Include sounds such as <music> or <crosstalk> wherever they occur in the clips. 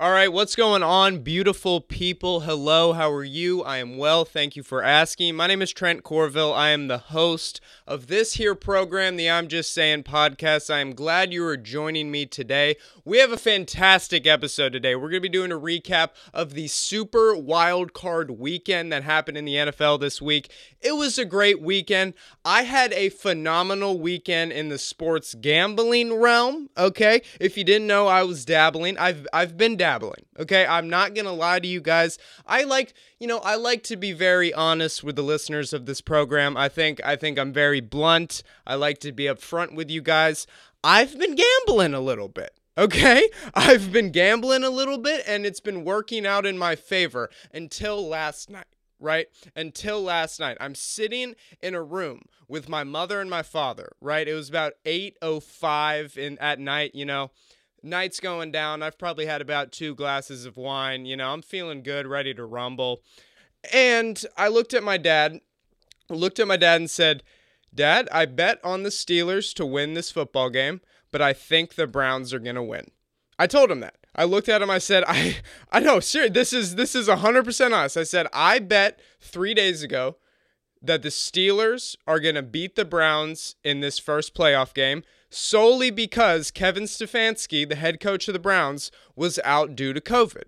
All right, what's going on, beautiful people? Hello, how are you? I am well, thank you for asking. My name is Trent Corville. I am the host of this here program, the I'm Just Saying podcast. I am glad you are joining me today. We have a fantastic episode today. We're going to be doing a recap of the Super Wild Card weekend that happened in the NFL this week. It was a great weekend. I had a phenomenal weekend in the sports gambling realm, okay? If you didn't know, I was dabbling. I've I've been dabbling dabbling. Okay, I'm not gonna lie to you guys. I like, you know, I like to be very honest with the listeners of this program. I think, I think I'm very blunt. I like to be upfront with you guys. I've been gambling a little bit. Okay, <laughs> I've been gambling a little bit and it's been working out in my favor until last night right? Until last night. I'm sitting in a room with my mother and my father, right? It was about 8:05 in at night, you know night's going down. I've probably had about two glasses of wine. You know, I'm feeling good, ready to rumble. And I looked at my dad, looked at my dad and said, Dad, I bet on the Steelers to win this football game, but I think the Browns are going to win. I told him that. I looked at him. I said, "I, <laughs> I know, sir. This is this is hundred percent us." I said, "I bet three days ago that the Steelers are gonna beat the Browns in this first playoff game solely because Kevin Stefanski, the head coach of the Browns, was out due to COVID.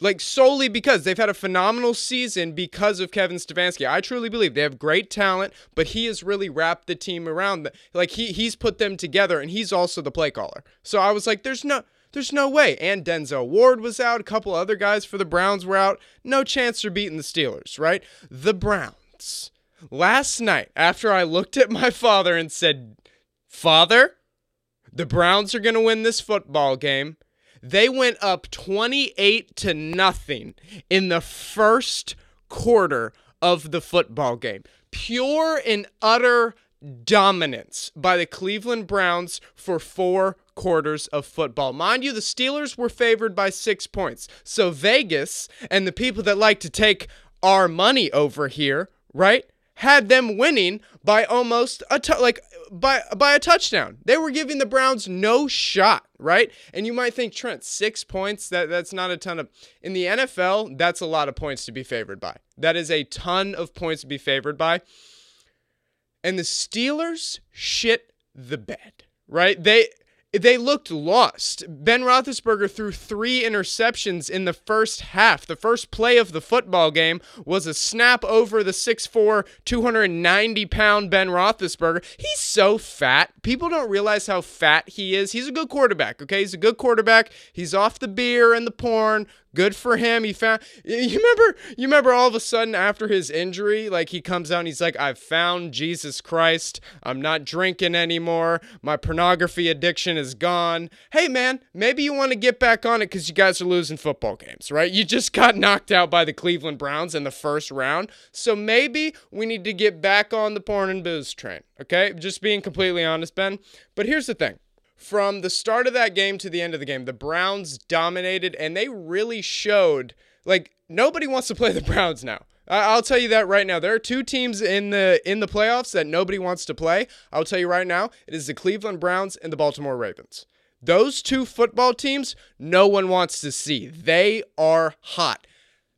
Like solely because they've had a phenomenal season because of Kevin Stefanski. I truly believe they have great talent, but he has really wrapped the team around. The, like he he's put them together, and he's also the play caller. So I was like, there's no there's no way. And Denzel Ward was out. A couple other guys for the Browns were out. No chance for beating the Steelers, right? The Browns. Last night, after I looked at my father and said, Father, the Browns are going to win this football game. They went up 28 to nothing in the first quarter of the football game. Pure and utter dominance by the Cleveland Browns for four quarters of football. Mind you, the Steelers were favored by six points. So Vegas and the people that like to take our money over here, right, had them winning by almost a t- like by by a touchdown. They were giving the Browns no shot, right? And you might think Trent, 6 points, that that's not a ton of in the NFL, that's a lot of points to be favored by. That is a ton of points to be favored by. And the Steelers shit the bed, right? They they looked lost. Ben Roethlisberger threw three interceptions in the first half. The first play of the football game was a snap over the 6'4", 290-pound Ben Roethlisberger. He's so fat. People don't realize how fat he is. He's a good quarterback, okay? He's a good quarterback. He's off the beer and the porn. Good for him. He found you remember you remember all of a sudden after his injury, like he comes out and he's like, I've found Jesus Christ. I'm not drinking anymore. My pornography addiction is gone. Hey man, maybe you want to get back on it because you guys are losing football games, right? You just <laughs> got knocked out by the Cleveland Browns in the first round. So maybe we need to get back on the porn and booze train. Okay? Just being completely honest, Ben. But here's the thing. From the start of that game to the end of the game, the Browns dominated and they really showed like nobody wants to play the Browns now. I'll tell you that right now. There are two teams in the in the playoffs that nobody wants to play. I'll tell you right now, it is the Cleveland Browns and the Baltimore Ravens. Those two football teams, no one wants to see. They are hot.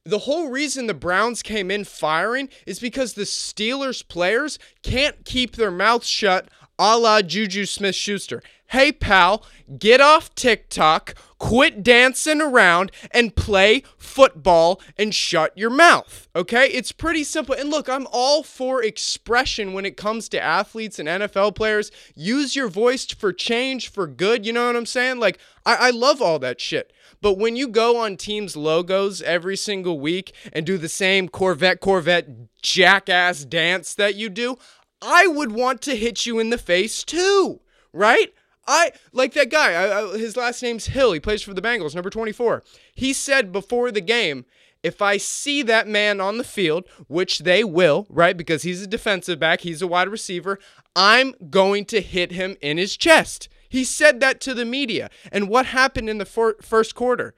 The whole reason the Browns came in firing is because the Steelers players can't keep their mouths shut a la Juju Smith Schuster hey, pal, get off TikTok, quit dancing around, and play football and shut your mouth. Okay? It's pretty simple. And look, I'm all for expression when it comes to athletes and NFL players. Use your voice for change, for good. You know what I'm saying? Like, I, I love all that shit. But when you go on teams' logos every single week and do the same Corvette, Corvette jackass dance that you do, I would want to hit you in the face too, right? I like that guy. I, I, his last name's Hill. He plays for the Bengals, number 24. He said before the game, if I see that man on the field, which they will, right? Because he's a defensive back, he's a wide receiver, I'm going to hit him in his chest. He said that to the media. And what happened in the first quarter?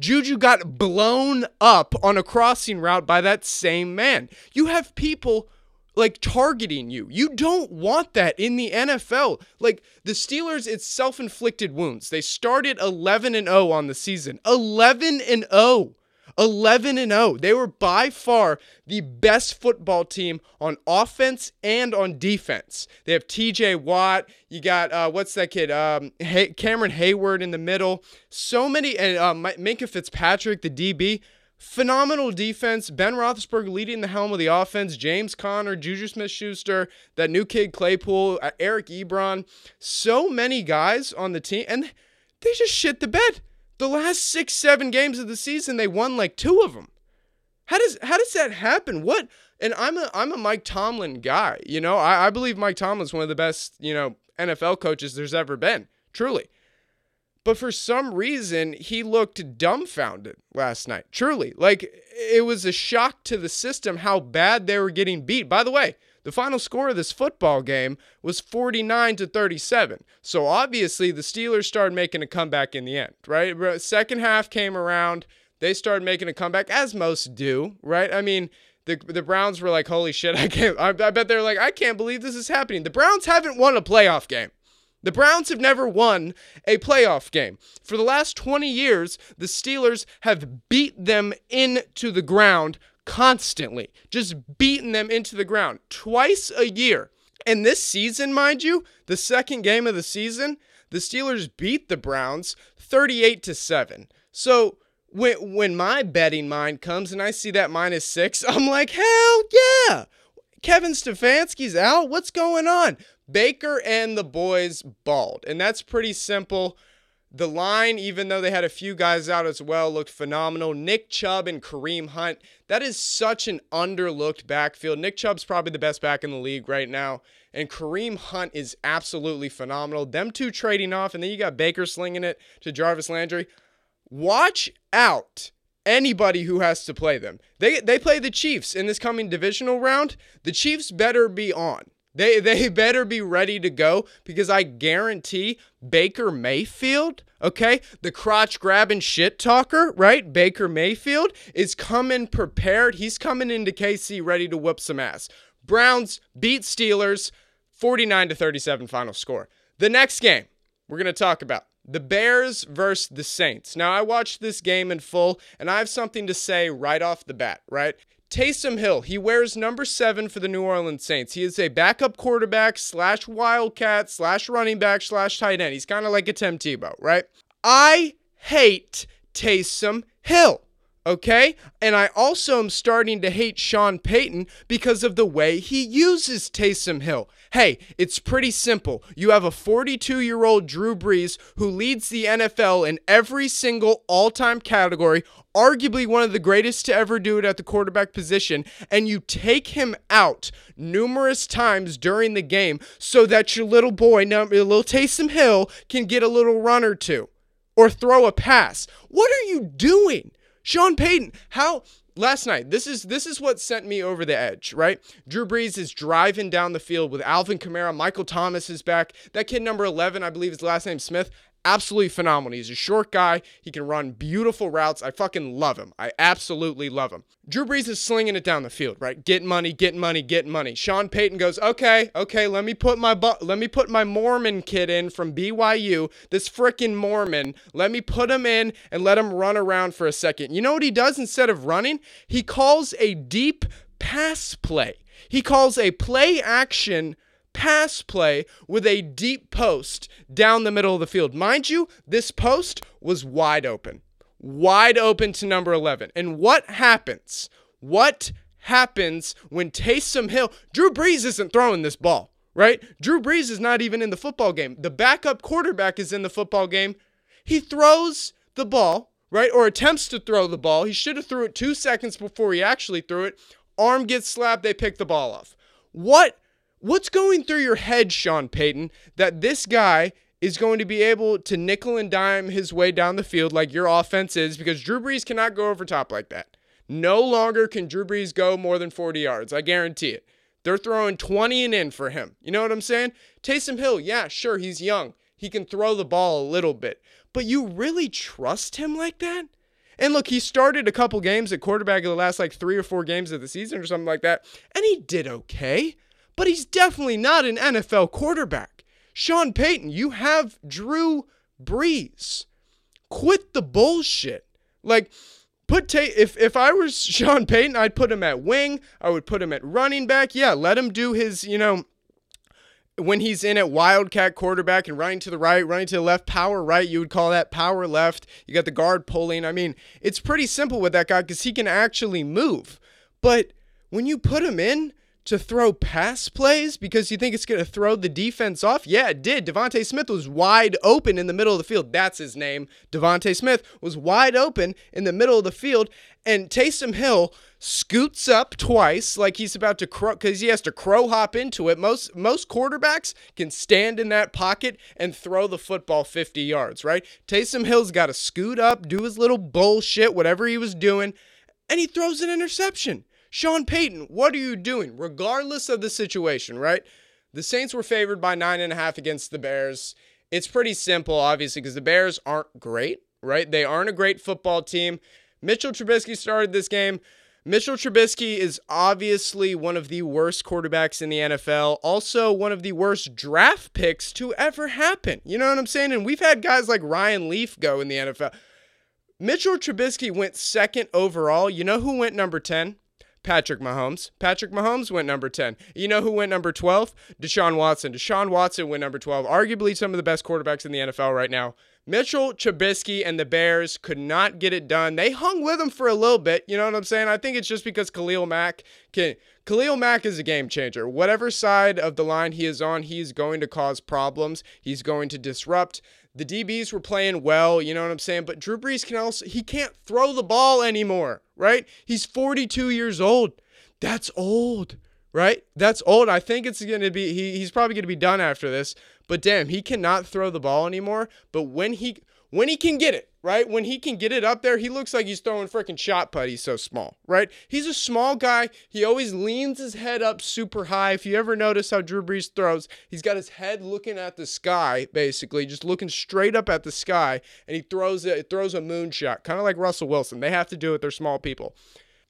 Juju got blown up on a crossing route by that same man. You have people like targeting you. You don't want that in the NFL. Like the Steelers, it's self-inflicted wounds. They started 11 and 0 on the season. 11 and 0. 11 and 0. They were by far the best football team on offense and on defense. They have TJ Watt. You got uh, what's that kid? Um, Hay- Cameron Heyward in the middle. So many and uh, Minkah Fitzpatrick, the DB. Phenomenal defense. Ben Roethlisberger leading the helm of the offense. James Conner, Juju Smith-Schuster, that new kid Claypool, uh, Eric Ebron. So many guys on the team, and they just shit the bed. The last six, seven games of the season, they won like two of them. How does how does that happen? What? And I'm a I'm a Mike Tomlin guy. You know, I, I believe Mike Tomlin's one of the best you know NFL coaches there's ever been. Truly. But for some reason, he looked dumbfounded last night. Truly. Like, it was a shock to the system how bad they were getting beat. By the way, the final score of this football game was 49 to 37. So obviously the Steelers started making a comeback in the end, right? Second half came around, they started making a comeback as most do, right? I mean, the the Browns were like, "Holy shit, I can't I, I bet they're like, I can't believe this is happening." The Browns haven't won a playoff game. The Browns have never won a playoff game. For the last 20 years, the Steelers have beat them into the ground constantly, just beating them into the ground twice a year. And this season, mind you, the second game of the season, the Steelers beat the Browns 38 to 7. So when when my betting mind comes and I see that minus 6, <laughs> I'm like, "Hell yeah. Kevin Stefanski's out. What's going on?" Baker and the boys balled. And that's pretty simple. The line, even though they had a few guys out as well, looked phenomenal. Nick Chubb and Kareem Hunt, that is such an underlooked backfield. Nick Chubb's probably the best back in the league right now. And Kareem Hunt is absolutely phenomenal. Them two trading off, and then you got Baker slinging it to Jarvis Landry. Watch out anybody who has to play them. They they play the Chiefs in this coming divisional round. The Chiefs better be on. They they better be ready to go because I guarantee Baker Mayfield, okay, the crotch grabbing shit talker, right? Baker Mayfield is coming prepared. He's coming into KC ready to whoop some ass. Browns beat Steelers 49 to 37 final score. The next game we're going to talk about the Bears versus the Saints. Now, I watched this game in full, and I have something to say right off the bat, right? Taysom Hill, he wears number seven for the New Orleans Saints. He is a backup quarterback slash wildcat slash running back slash tight end. He's kind of like a Tim Tebow, right? I hate Taysom Hill. Okay? And I also am starting to hate Sean Payton because of the way he uses Taysom Hill. Hey, it's pretty simple. You have a 42 year old Drew Brees who leads the NFL in every single all time category, arguably one of the greatest to ever do it at the quarterback position, and you take him out numerous times during the game so that your little boy, little Taysom Hill, can get a little run or two or throw a pass. What are you doing? Sean Payton, how last night this is this is what sent me over the edge right? Drew brees is driving down the field with alvin kamara michael thomas is back. That kid number 11 i believe his last name smith absolutely phenomenal. He's a short guy. He can run beautiful routes. I fucking love him. I absolutely love him. Drew Brees is slinging it down the field, right? Get money, get money, get money. Sean Payton goes, "Okay, okay, let me put my bu- let me put my Mormon kid in from BYU. This freaking Mormon. Let me put him in and let him run around for a second. You know what he does instead of running? He calls a deep pass play. He calls a play action pass play with a deep post down the middle of the field. Mind you, this post was wide open. Wide open to number 11. And what happens? What happens when Taysom Hill, Drew Brees isn't throwing this ball, right? Drew Brees is not even in the football game. The backup quarterback is in the football game. He throws the ball, right? Or attempts to throw the ball. He should have threw it 2 seconds before he actually threw it. Arm gets slapped, they pick the ball off. What What's going through your head, Sean Payton, that this guy is going to be able to nickel and dime his way down the field like your offense is because Drew Brees cannot go over top like that. No longer can Drew Brees go more than 40 yards. I guarantee it. They're throwing 20 and in for him. You know what I'm saying? Taysom Hill, yeah, sure, he's young. He can throw the ball a little bit. But you really trust him like that? And look, he started a couple games at quarterback in the last like three or four games of the season or something like that, and he did okay. But he's definitely not an NFL quarterback. Sean Payton, you have Drew Brees. Quit the bullshit. Like, put Tate. If if I was <laughs> Sean Payton, I'd put him at wing. I would put him at running back. Yeah, let him do his. You know, when he's in at wildcat quarterback and running to the right, running to the left, power right, you would call that power left. You got the guard pulling. I mean, it's pretty simple with that guy because he can actually move. But when you put him in to throw pass plays because you think it's going to throw the defense off, yeah, it did. Devonte Smith was wide open in the middle of the field. That's his name. Devonte Smith was wide open in the middle of the field, and Taysom Hill scoots up twice like he's about to crow because he has to crow hop into it. Most most quarterbacks can stand in that pocket and throw the football 50 yards, right? Taysom Hill's got to scoot up, do his little bullshit, whatever he was doing, and he throws an interception. Sean Payton, what are you doing? Regardless of the situation, right? The Saints were favored by nine and a half against the Bears. It's pretty simple, obviously, because the Bears aren't great, right? They aren't a great football team. Mitchell Trubisky started this game. Mitchell Trubisky is obviously one of the worst quarterbacks in the NFL, also one of the worst draft picks to ever happen. You know what I'm saying? And we've had guys like Ryan Leaf go in the NFL. Mitchell Trubisky went second overall. You know who went number 10? Patrick Mahomes. Patrick Mahomes went number 10. You know who went number 12? Deshaun Watson. Deshaun Watson went number 12. Arguably some of the best quarterbacks in the NFL right now. Mitchell Trubisky and the Bears could not get it done. They hung with him for a little bit. You know what I'm saying? I think it's just because Khalil Mack can. Khalil Mack is a game changer. Whatever side of the line he is on, he's going to cause problems. He's going to disrupt. The DBs were playing well, you know what I'm saying? But Drew Brees can also he can't throw the ball anymore, right? He's 42 years old. That's old, right? That's old. I think it's going to be he, he's probably going to be done after this. But damn, he cannot throw the ball anymore. But when he when he can get it, right? When he can get it up there, he looks like he's throwing freaking shot put. He's so small, right? He's a small guy. He always leans his head up super high. If you ever notice how Drew Brees throws, he's got his head looking at the sky, basically, just looking straight up at the sky, and he throws it throws a moonshot, kind of like Russell Wilson. They have to do it. They're small people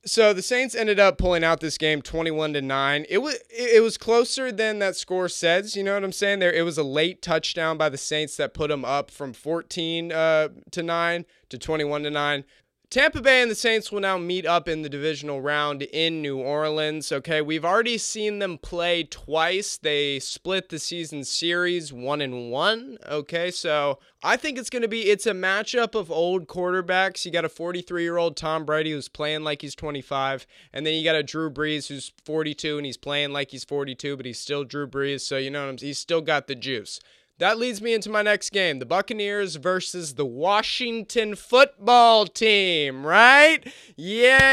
so the Saints ended up pulling out this game 21 to 9. It was it was closer than that score says, you know what I'm saying? There it was a late touchdown by the Saints that put them up from 14 uh, to 9 to 21 to 9. Tampa Bay and the Saints will now meet up in the divisional round in New Orleans. Okay, we've already seen them play twice. They split the season series one and one. Okay, so I think it's going to be it's a matchup of old quarterbacks. You got a 43 year old Tom Brady who's playing like he's 25, and then you got a Drew Brees who's 42 and he's playing like he's 42, but he's still Drew Brees. So you know he's still got the juice. That leads me into my next game the Buccaneers versus the Washington football team, right? Yay!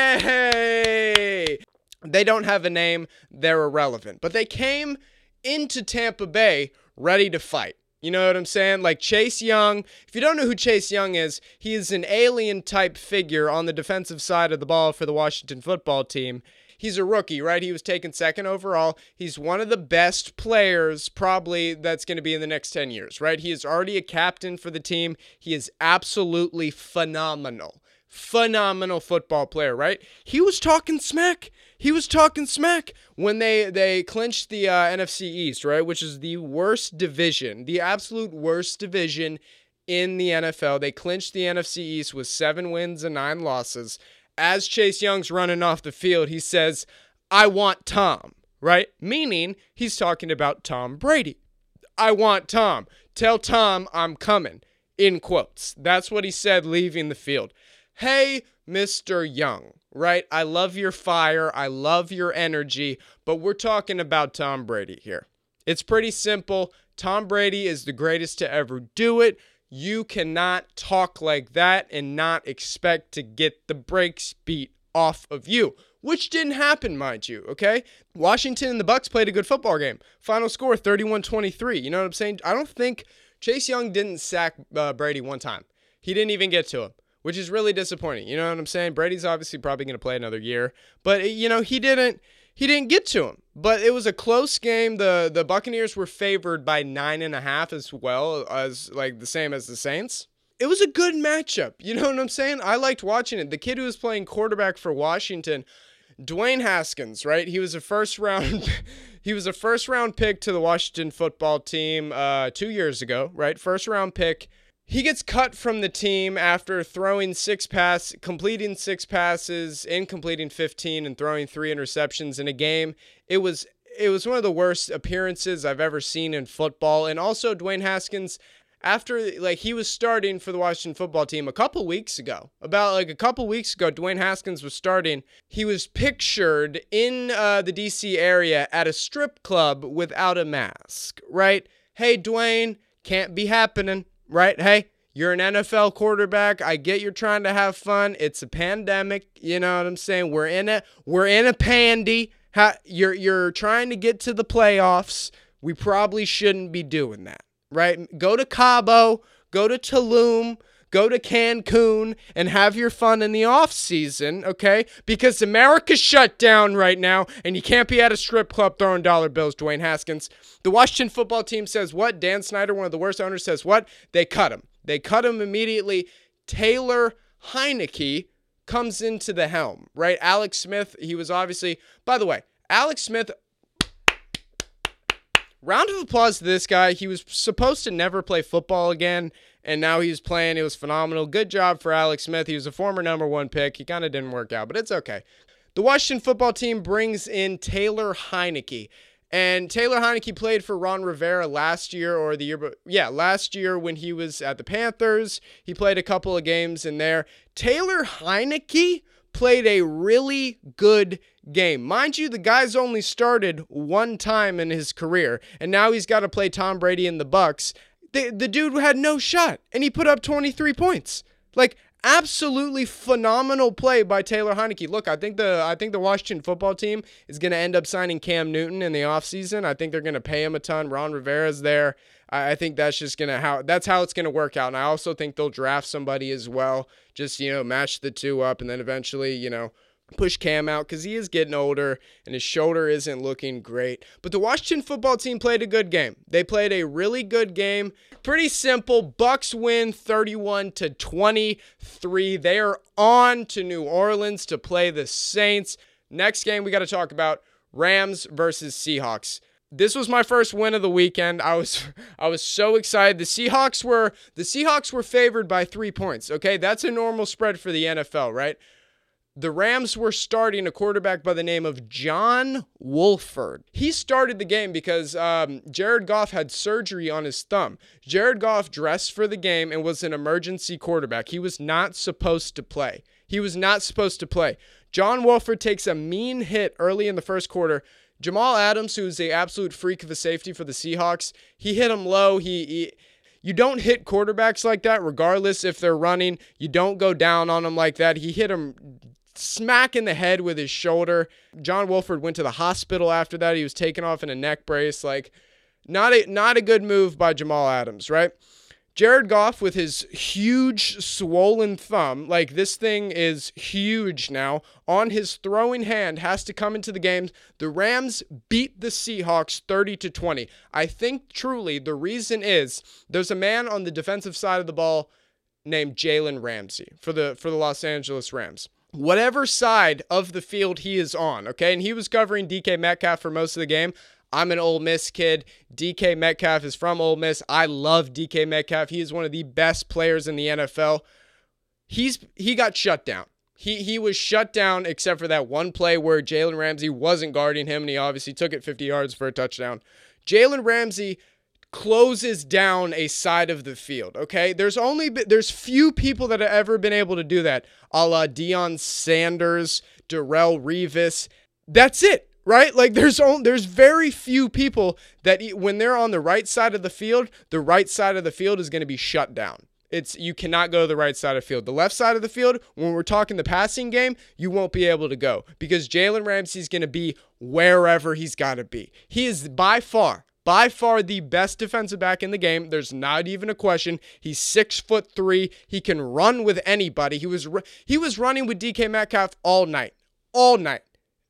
They don't have a name, they're irrelevant. But they came into Tampa Bay ready to fight. You know what I'm saying? Like Chase Young. If you don't know who Chase Young is, he is an alien type figure on the defensive side of the ball for the Washington football team he's a rookie, right? He was taken second overall. He's one of the best players probably that's going to be in the next 10 years, right? He is already a captain for the team. He is absolutely phenomenal. Phenomenal football player, right? He was talking smack. He was talking smack when they they clinched the uh, NFC East, right? Which is the worst division, the absolute worst division in the NFL. They clinched the NFC East with seven wins and nine losses as Chase Young's running off the field, he says, I want Tom, right? Meaning he's talking about Tom Brady. I want Tom. Tell Tom I'm coming, in quotes. That's what he said leaving the field. Hey, Mr. Young, right? I love your fire. I love your energy, but we're talking about Tom Brady here. It's pretty simple. Tom Brady is the greatest to ever do it. You cannot talk like that and not expect to get the brakes beat off of you, which didn't happen, mind you, okay? Washington and the Bucks played a good football game. Final score 31-23. You know what I'm saying? I don't think Chase Young didn't sack uh, Brady one time. He didn't even get to him, which is really disappointing. You know what I'm saying? Brady's obviously probably going to play another year, but you know, he didn't he didn't get to him. But it was a close game. The the Buccaneers were favored by nine and a half as well as like the same as the Saints. it was a good matchup. You know what I'm saying? I liked watching it. The kid who was playing quarterback for Washington, Dwayne Haskins, right? He was a first round <laughs> he was a first round pick to the Washington football team uh, 2 years ago, right? First round pick. He gets cut from the team after throwing six pass, completing six passes, in completing 15 and throwing three interceptions in a game. It was it was one of the worst appearances I've ever seen in football. And also Dwayne Haskins after like he was starting for the Washington football team a couple weeks ago. About like a couple weeks ago, Dwayne Haskins was starting. He was pictured in uh, the DC area at a strip club without a mask. Right? Hey, Dwayne, can't be happening. Right? Hey. You're an NFL quarterback. I get you're trying to have fun. It's a pandemic. You know what I'm saying? We're in it. We're in a pandy. You're you're trying to get to the playoffs. We probably shouldn't be doing that right? Go to Cabo, go to Tulum, go to Cancun and have your fun in the off season, okay? Because America's shut down right now and you can't be at a strip club throwing dollar bills, Dwayne Haskins. The Washington football team says what? Dan Snyder, one of the worst owners, says what? They cut him. They cut him immediately. Taylor Heinicke comes into the helm, right? Alex Smith, he was obviously, by the way, Alex Smith round of applause to this guy. He was supposed to never play football again, and now he's playing. It was phenomenal. Good job for Alex Smith. He was a former number one pick. He kind of didn't work out, but it's okay. The Washington football team brings in Taylor Heinicke. And Taylor Heinicke played for Ron Rivera last year or the year, but yeah, last year when he was at the Panthers. He played a couple of games in there. Taylor Heinicke played a really good game. Mind you, the guy's only started one time in his career, and now he's got to play Tom Brady in the Bucs. The, the dude had no shot, and he put up 23 points. Like absolutely phenomenal play by Taylor Heinicke. Look, I think the I think the Washington football team is going to end up signing Cam Newton in the offseason. I think they're going to pay him a ton. Ron Rivera's there. I, I think that's just to how that's how it's going to work out. And I also think they'll draft somebody as well. Just, you know, match the two up and then eventually, you know, push Cam out because he is getting older and his shoulder isn't looking great. But the Washington football team played a good game. They played a really good game. Pretty simple. Bucks win 31 to 23. They are on to New Orleans to play the Saints. Next game we got to talk about Rams versus Seahawks. This was my first win of the weekend. I was <laughs> I was so excited. The Seahawks were the Seahawks were favored by 3 points. Okay? That's a normal spread for the NFL, right? The Rams were starting a quarterback by the name of John Wolford. He started the game because um, Jared Goff had surgery on his thumb. Jared Goff dressed for the game and was an emergency quarterback. He was not supposed to play. He was not supposed to play. John Wolford takes a mean hit early in the first quarter. Jamal Adams, who's the absolute freak of a safety for the Seahawks, he hit him low. He, he you don't hit quarterbacks like that, regardless if they're running. You don't go down on them like that. He hit him smack in the head with his shoulder. John Wolford went to the hospital after that. He was taken off in a neck brace. Like, not a not a good move by Jamal Adams, right? Jared Goff with his huge swollen thumb, like this thing is huge now, on his throwing hand has to come into the game. The Rams beat the Seahawks 30 to 20. I think truly the reason is there's a man on the defensive side of the ball named Jalen Ramsey for the for the Los Angeles Rams whatever side of the field he is on, okay? And he was covering DK Metcalf for most of the game. I'm an Ole Miss kid. DK Metcalf is from Ole Miss. I love DK Metcalf. He is one of the best players in the NFL. He's he got shut down. He he was shut down except for that one play where Jalen Ramsey wasn't guarding him and he obviously took it 50 yards for a touchdown. Jalen Ramsey closes down a side of the field. Okay, there's only there's few people that have ever been able to do that, a la Deion Sanders, Darrelle Revis. That's it, right? Like there's only, there's very few people that when they're on the right side of the field, the right side of the field is going to be shut down. It's you cannot go to the right side of the field. The left side of the field, when we're talking the passing game, you won't be able to go because Jalen Ramsey's going to be wherever he's got to be. He is by far by far the best defensive back in the game. There's not even a question. He's six foot three. He can run with anybody. He was he was running with DK Metcalf all night, all night.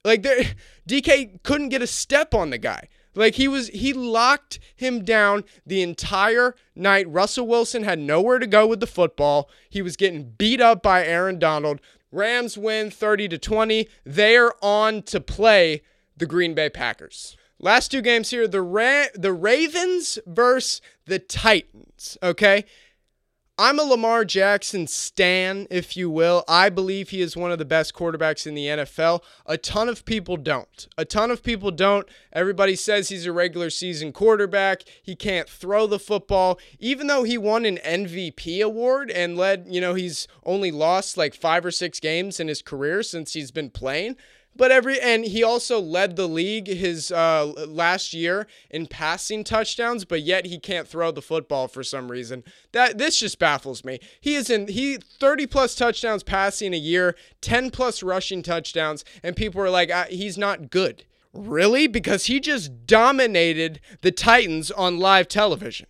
Like there, <laughs> DK couldn't get a step on the guy. Like he was he locked him down the entire night. Russell Wilson had nowhere to go with the football. He was getting beat up by Aaron Donald. Rams win 30 to 20. They are on to play the Green Bay Packers. Last two games here, the Ra- the Ravens versus the Titans, okay? I'm a Lamar Jackson stan, if you will. I believe he is one of the best quarterbacks in the NFL. A ton of people don't. A ton of people don't. Everybody says he's a regular season quarterback. He can't throw the football. Even though he won an MVP award and led, you know, he's only lost like five or six games in his career since he's been playing. But every and he also led the league his uh, last year in passing touchdowns, but yet he can't throw the football for some reason. That this just baffles me. He is in he 30 plus touchdowns passing a year, 10 plus rushing touchdowns, and people are like ah, he's not good. Really? Because he just dominated the Titans on live television.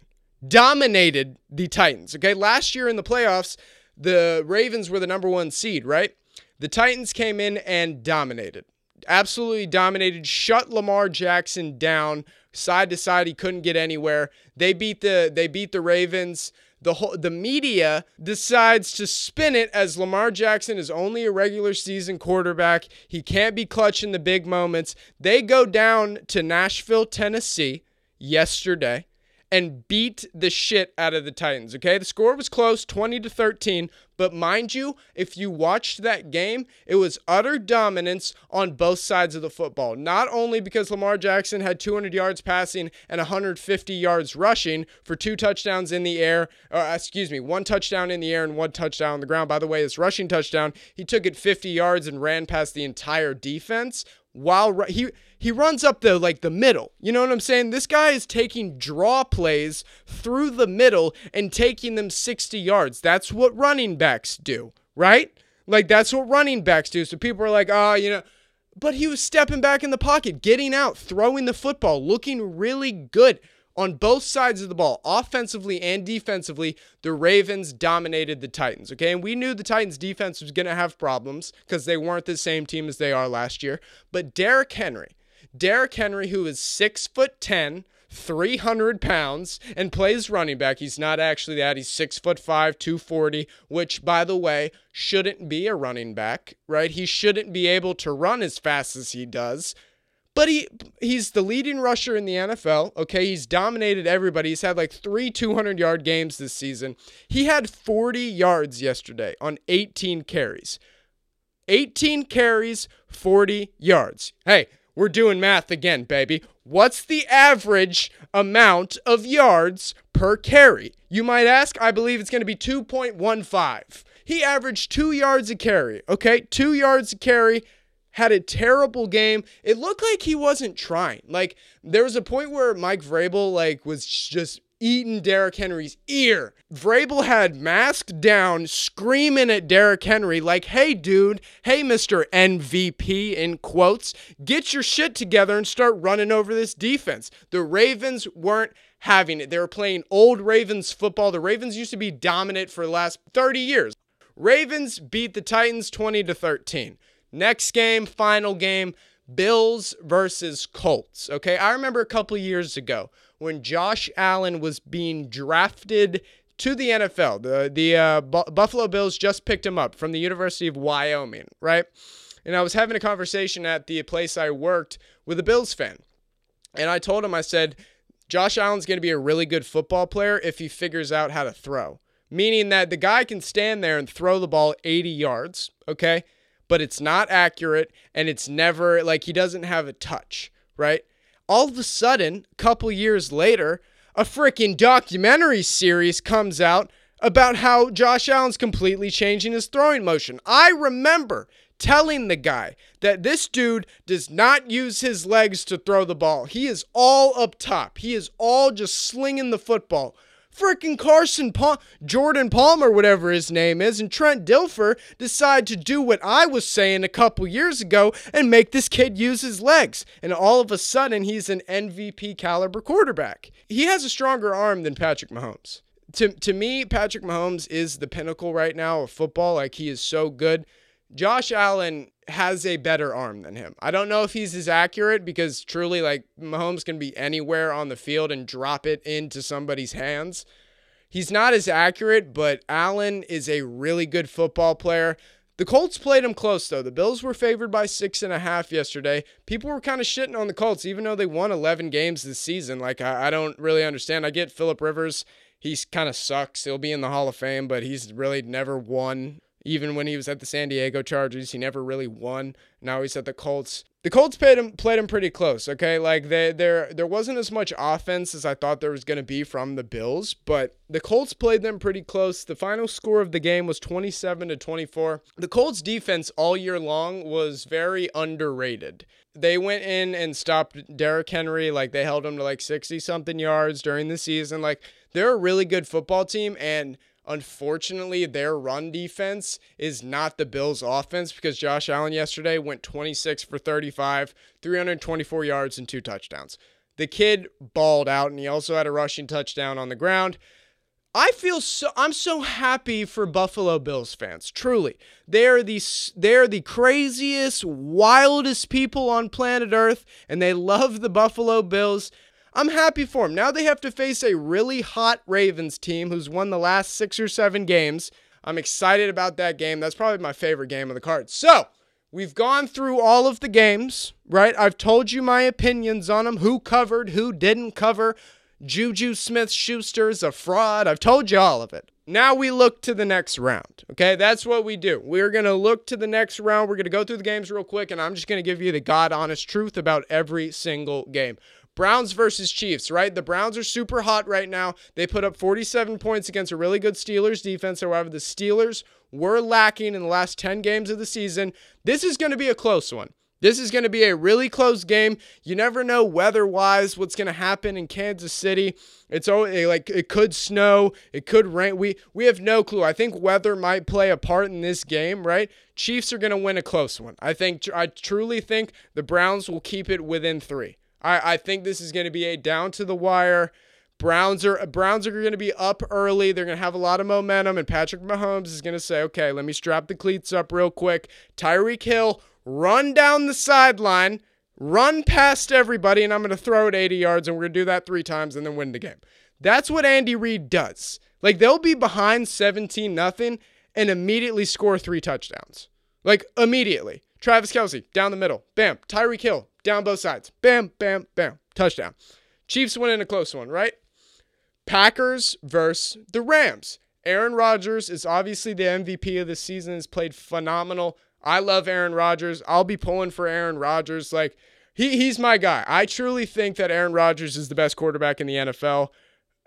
Dominated the Titans. Okay, last year in the playoffs, the Ravens were the number one seed, right? The Titans came in and dominated. Absolutely dominated, shut Lamar Jackson down side to side. He couldn't get anywhere. They beat the they beat the Ravens. The whole the media decides to spin it as Lamar Jackson is only a regular season quarterback. He can't be clutch in the big moments. They go down to Nashville, Tennessee yesterday and beat the shit out of the Titans. Okay, the score was close, 20 to 13, but mind you, if you watched that game, it was utter dominance on both sides of the football. Not only because Lamar Jackson had 200 yards passing and 150 yards rushing for two touchdowns in the air, or excuse me, one touchdown in the air and one touchdown on the ground. By the way, his rushing touchdown, he took it 50 yards and ran past the entire defense while he he runs up the like the middle. You know what I'm saying? This guy is taking draw plays through the middle and taking them 60 yards. That's what running backs do, right? Like that's what running backs do. So people are like, "Ah, oh, you know, but he was stepping back in the pocket, getting out, throwing the football, looking really good on both sides of the ball, offensively and defensively, the Ravens dominated the Titans. Okay. And we knew the Titans defense was going to have problems because they weren't the same team as they are last year. But Derrick Henry, Derrick Henry, who is six foot 10, 300 pounds and plays running back. He's not actually that. He's six foot five, 240, which, by the way, shouldn't be a running back, right? He shouldn't be able to run as fast as he does. But he he's the leading rusher in the NFL. Okay, he's dominated everybody. He's had like three 200 yard games this season. He had 40 yards yesterday on 18 carries. 18 carries, 40 yards. Hey, we're doing math again, baby. What's the average amount of yards per carry? You might ask. I believe it's going to be 2.15. He averaged two yards a carry. Okay, two yards a carry had a terrible game. It looked like he wasn't trying. Like there was a point where Mike Vrabel like was just eating Derrick Henry's ear. Vrabel had masked down, screaming at Derrick Henry like, "Hey dude, hey Mr. MVP in quotes, get your shit together and start running over this defense." The Ravens weren't having it. They were playing old Ravens football. The Ravens used to be dominant for the last 30 years. Ravens beat the Titans 20 to 13. Next game, final game, Bills versus Colts. Okay, I remember a couple years ago when Josh Allen was being drafted to the NFL. The the uh, Bu- Buffalo Bills just picked him up from the University of Wyoming, right? And I was having a conversation at the place I worked with a Bills fan. And I told him I said Josh Allen's going to be a really good football player if he figures out how to throw. Meaning that the guy can stand there and throw the ball 80 yards, okay? But it's not accurate and it's never like he doesn't have a touch, right? All of a sudden, a couple years later, a freaking documentary series comes out about how Josh Allen's completely changing his throwing motion. I remember telling the guy that this dude does not use his legs to throw the ball. He is all up top. He is all just slinging the football freaking Carson Jordan Palmer, whatever his name is, and Trent Dilfer decide to do what I was saying a couple years ago and make this kid use his legs. And all of a sudden, he's an MVP caliber quarterback. He has a stronger arm than Patrick Mahomes. To, to me, Patrick Mahomes is the pinnacle right now of football. Like, he is so good. Josh Allen has a better arm than him. I don't know if he's as accurate because truly, like, Mahomes can be anywhere on the field and drop it into somebody's hands. He's not as accurate, but Allen is a really good football player. The Colts played him close, though. The Bills were favored by six and a half yesterday. People were kind of shitting on the Colts, even though they won 11 games this season. Like, I, I don't really understand. I get Philip Rivers. He's kind of sucks. He'll be in the Hall of Fame, but he's really never won even when he was at the San Diego Chargers, he never really won. Now he's at the Colts. The Colts played him played him pretty close, okay? Like they there there wasn't as much offense as I thought there was going to be from the Bills, but the Colts played them pretty close. The final score of the game was 27 to 24. The Colts defense all year long was very underrated. They went in and stopped Derrick Henry, like they held him to like 60 something yards during the season. Like they're a really good football team and Unfortunately, their run defense is not the Bills' offense because Josh Allen yesterday went 26 for 35, 324 yards, and two touchdowns. The kid balled out, and he also had a rushing touchdown on the ground. I feel so I'm so happy for Buffalo Bills fans. Truly. They're the they're the craziest, wildest people on planet Earth and they love the Buffalo Bills. I'm happy for them. Now they have to face a really hot Ravens team who's won the last six or seven games. I'm excited about that game. That's probably my favorite game of the card. So, we've gone through all of the games, right? I've told you my opinions on them who covered, who didn't cover. Juju Smith Schuster's a fraud. I've told you all of it. Now we look to the next round. Okay, that's what we do. We're going to look to the next round. We're going to go through the games real quick, and I'm just going to give you the God honest truth about every single game. Browns versus Chiefs, right? The Browns are super hot right now. They put up 47 points against a really good Steelers defense. However, the Steelers were lacking in the last 10 games of the season. This is going to be a close one. This is going to be a really close game. You never know weather-wise what's going to happen in Kansas City. It's always, like it could snow, it could rain. We we have no clue. I think weather might play a part in this game, right? Chiefs are going to win a close one. I think I truly think the Browns will keep it within 3. I, I think this is going to be a down to the wire. Browns are Browns are going to be up early. They're going to have a lot of momentum, and Patrick Mahomes is going to say, "Okay, let me strap the cleats up real quick." Tyreek Hill run down the sideline, run past everybody, and I'm going to throw it 80 yards, and we're going to do that three times and then win the game. That's what Andy Reid does. Like they'll be behind 17 nothing and immediately score three touchdowns. Like immediately. Travis Kelce down the middle, bam. Tyreek Hill down both sides. Bam, bam, bam. Touchdown. Chiefs win in a close one, right? Packers versus the Rams. Aaron Rodgers is obviously the MVP of the season, has played phenomenal. I love Aaron Rodgers. I'll be pulling for Aaron Rodgers. Like, he, he's my guy. I truly think that Aaron Rodgers is the best quarterback in the NFL,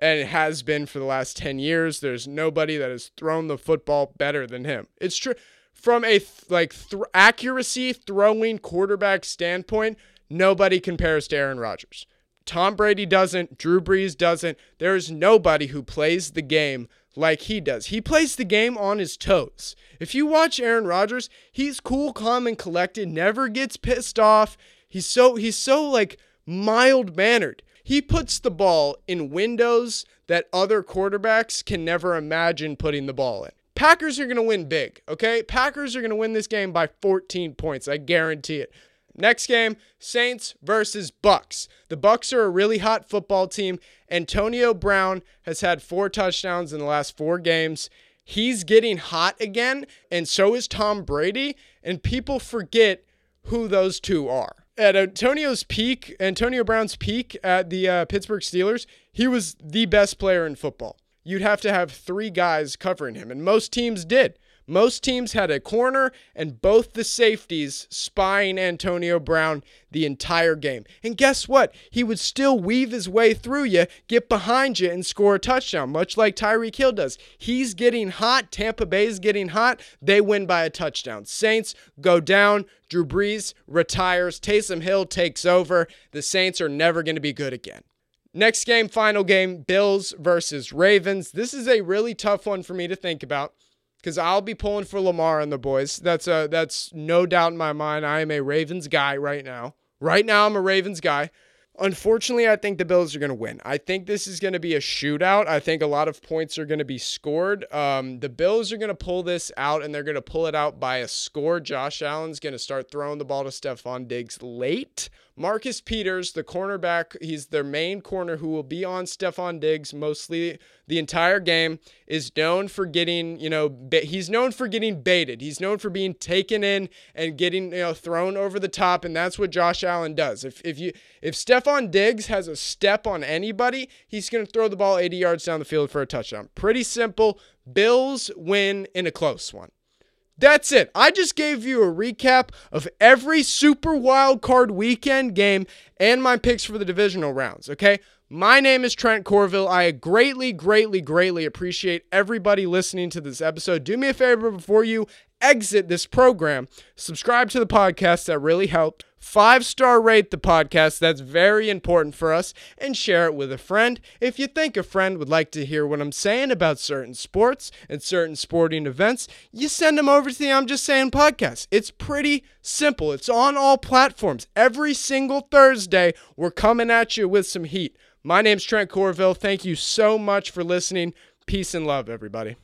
and it has been for the last 10 years. There's nobody that has thrown the football better than him. It's true from a th- like th- accuracy throwing quarterback standpoint, nobody compares to Aaron Rodgers. Tom Brady doesn't, Drew Brees doesn't. There's nobody who plays the game like he does. He plays the game on his toes. If you watch Aaron Rodgers, he's cool, calm and collected, never gets pissed off. He's so he's so like mild-mannered. He puts the ball in windows that other quarterbacks can never imagine putting the ball in. Packers are going to win big, okay? Packers are going to win this game by 14 points. I guarantee it. Next game, Saints versus Bucks. The Bucks are a really hot football team. Antonio Brown has had 4 touchdowns in the last 4 games. He's getting hot again, and so is Tom Brady, and people forget who those two are. At Antonio's peak, Antonio Brown's peak at the uh, Pittsburgh Steelers, he was the best player in football you'd have to have three guys covering him, and most teams did. Most teams had a corner and both the safeties spying Antonio Brown the entire game. And guess what? He would still weave his way through you, get behind you, and score a touchdown, much like Tyreek Hill does. He's getting hot. Tampa Bay's getting hot. They win by a touchdown. Saints go down. Drew Brees retires. Taysom Hill takes over. The Saints are never going to be good again. Next game, final game, Bills versus Ravens. This is a really tough one for me to think about because I'll be pulling for Lamar and the boys. That's a, that's no doubt in my mind. I am a Ravens guy right now. Right now, I'm a Ravens guy. Unfortunately, I think the Bills are going to win. I think this is going to be a shootout. I think a lot of points are going to be scored. Um, the Bills are going to pull this out, and they're going to pull it out by a score. Josh Allen's going to start throwing the ball to Stefon Diggs late. Marcus Peters, the cornerback, he's their main corner who will be on Stefon Diggs mostly the entire game, is known for getting, you know, he's known for getting baited. He's known for being taken in and getting, you know, thrown over the top, and that's what Josh Allen does. If if you if Stefon Diggs has a step on anybody, he's going to throw the ball 80 yards down the field for a touchdown. Pretty simple. Bills win in a close one. That's it. I just gave you a recap of every super wild card weekend game and my picks for the divisional rounds, okay? My name is Trent Corville. I greatly, greatly, greatly appreciate everybody listening to this episode. Do me a favor before you exit this program, subscribe to the podcast. That really helped. Five star rate the podcast. That's very important for us. And share it with a friend. If you think a friend would like to hear what I'm saying about certain sports and certain sporting events, you send them over to the I'm Just Saying podcast. It's pretty simple. It's on all platforms. Every single Thursday, we're coming at you with some heat. My name's Trent Corville. Thank you so much for listening. Peace and love, everybody.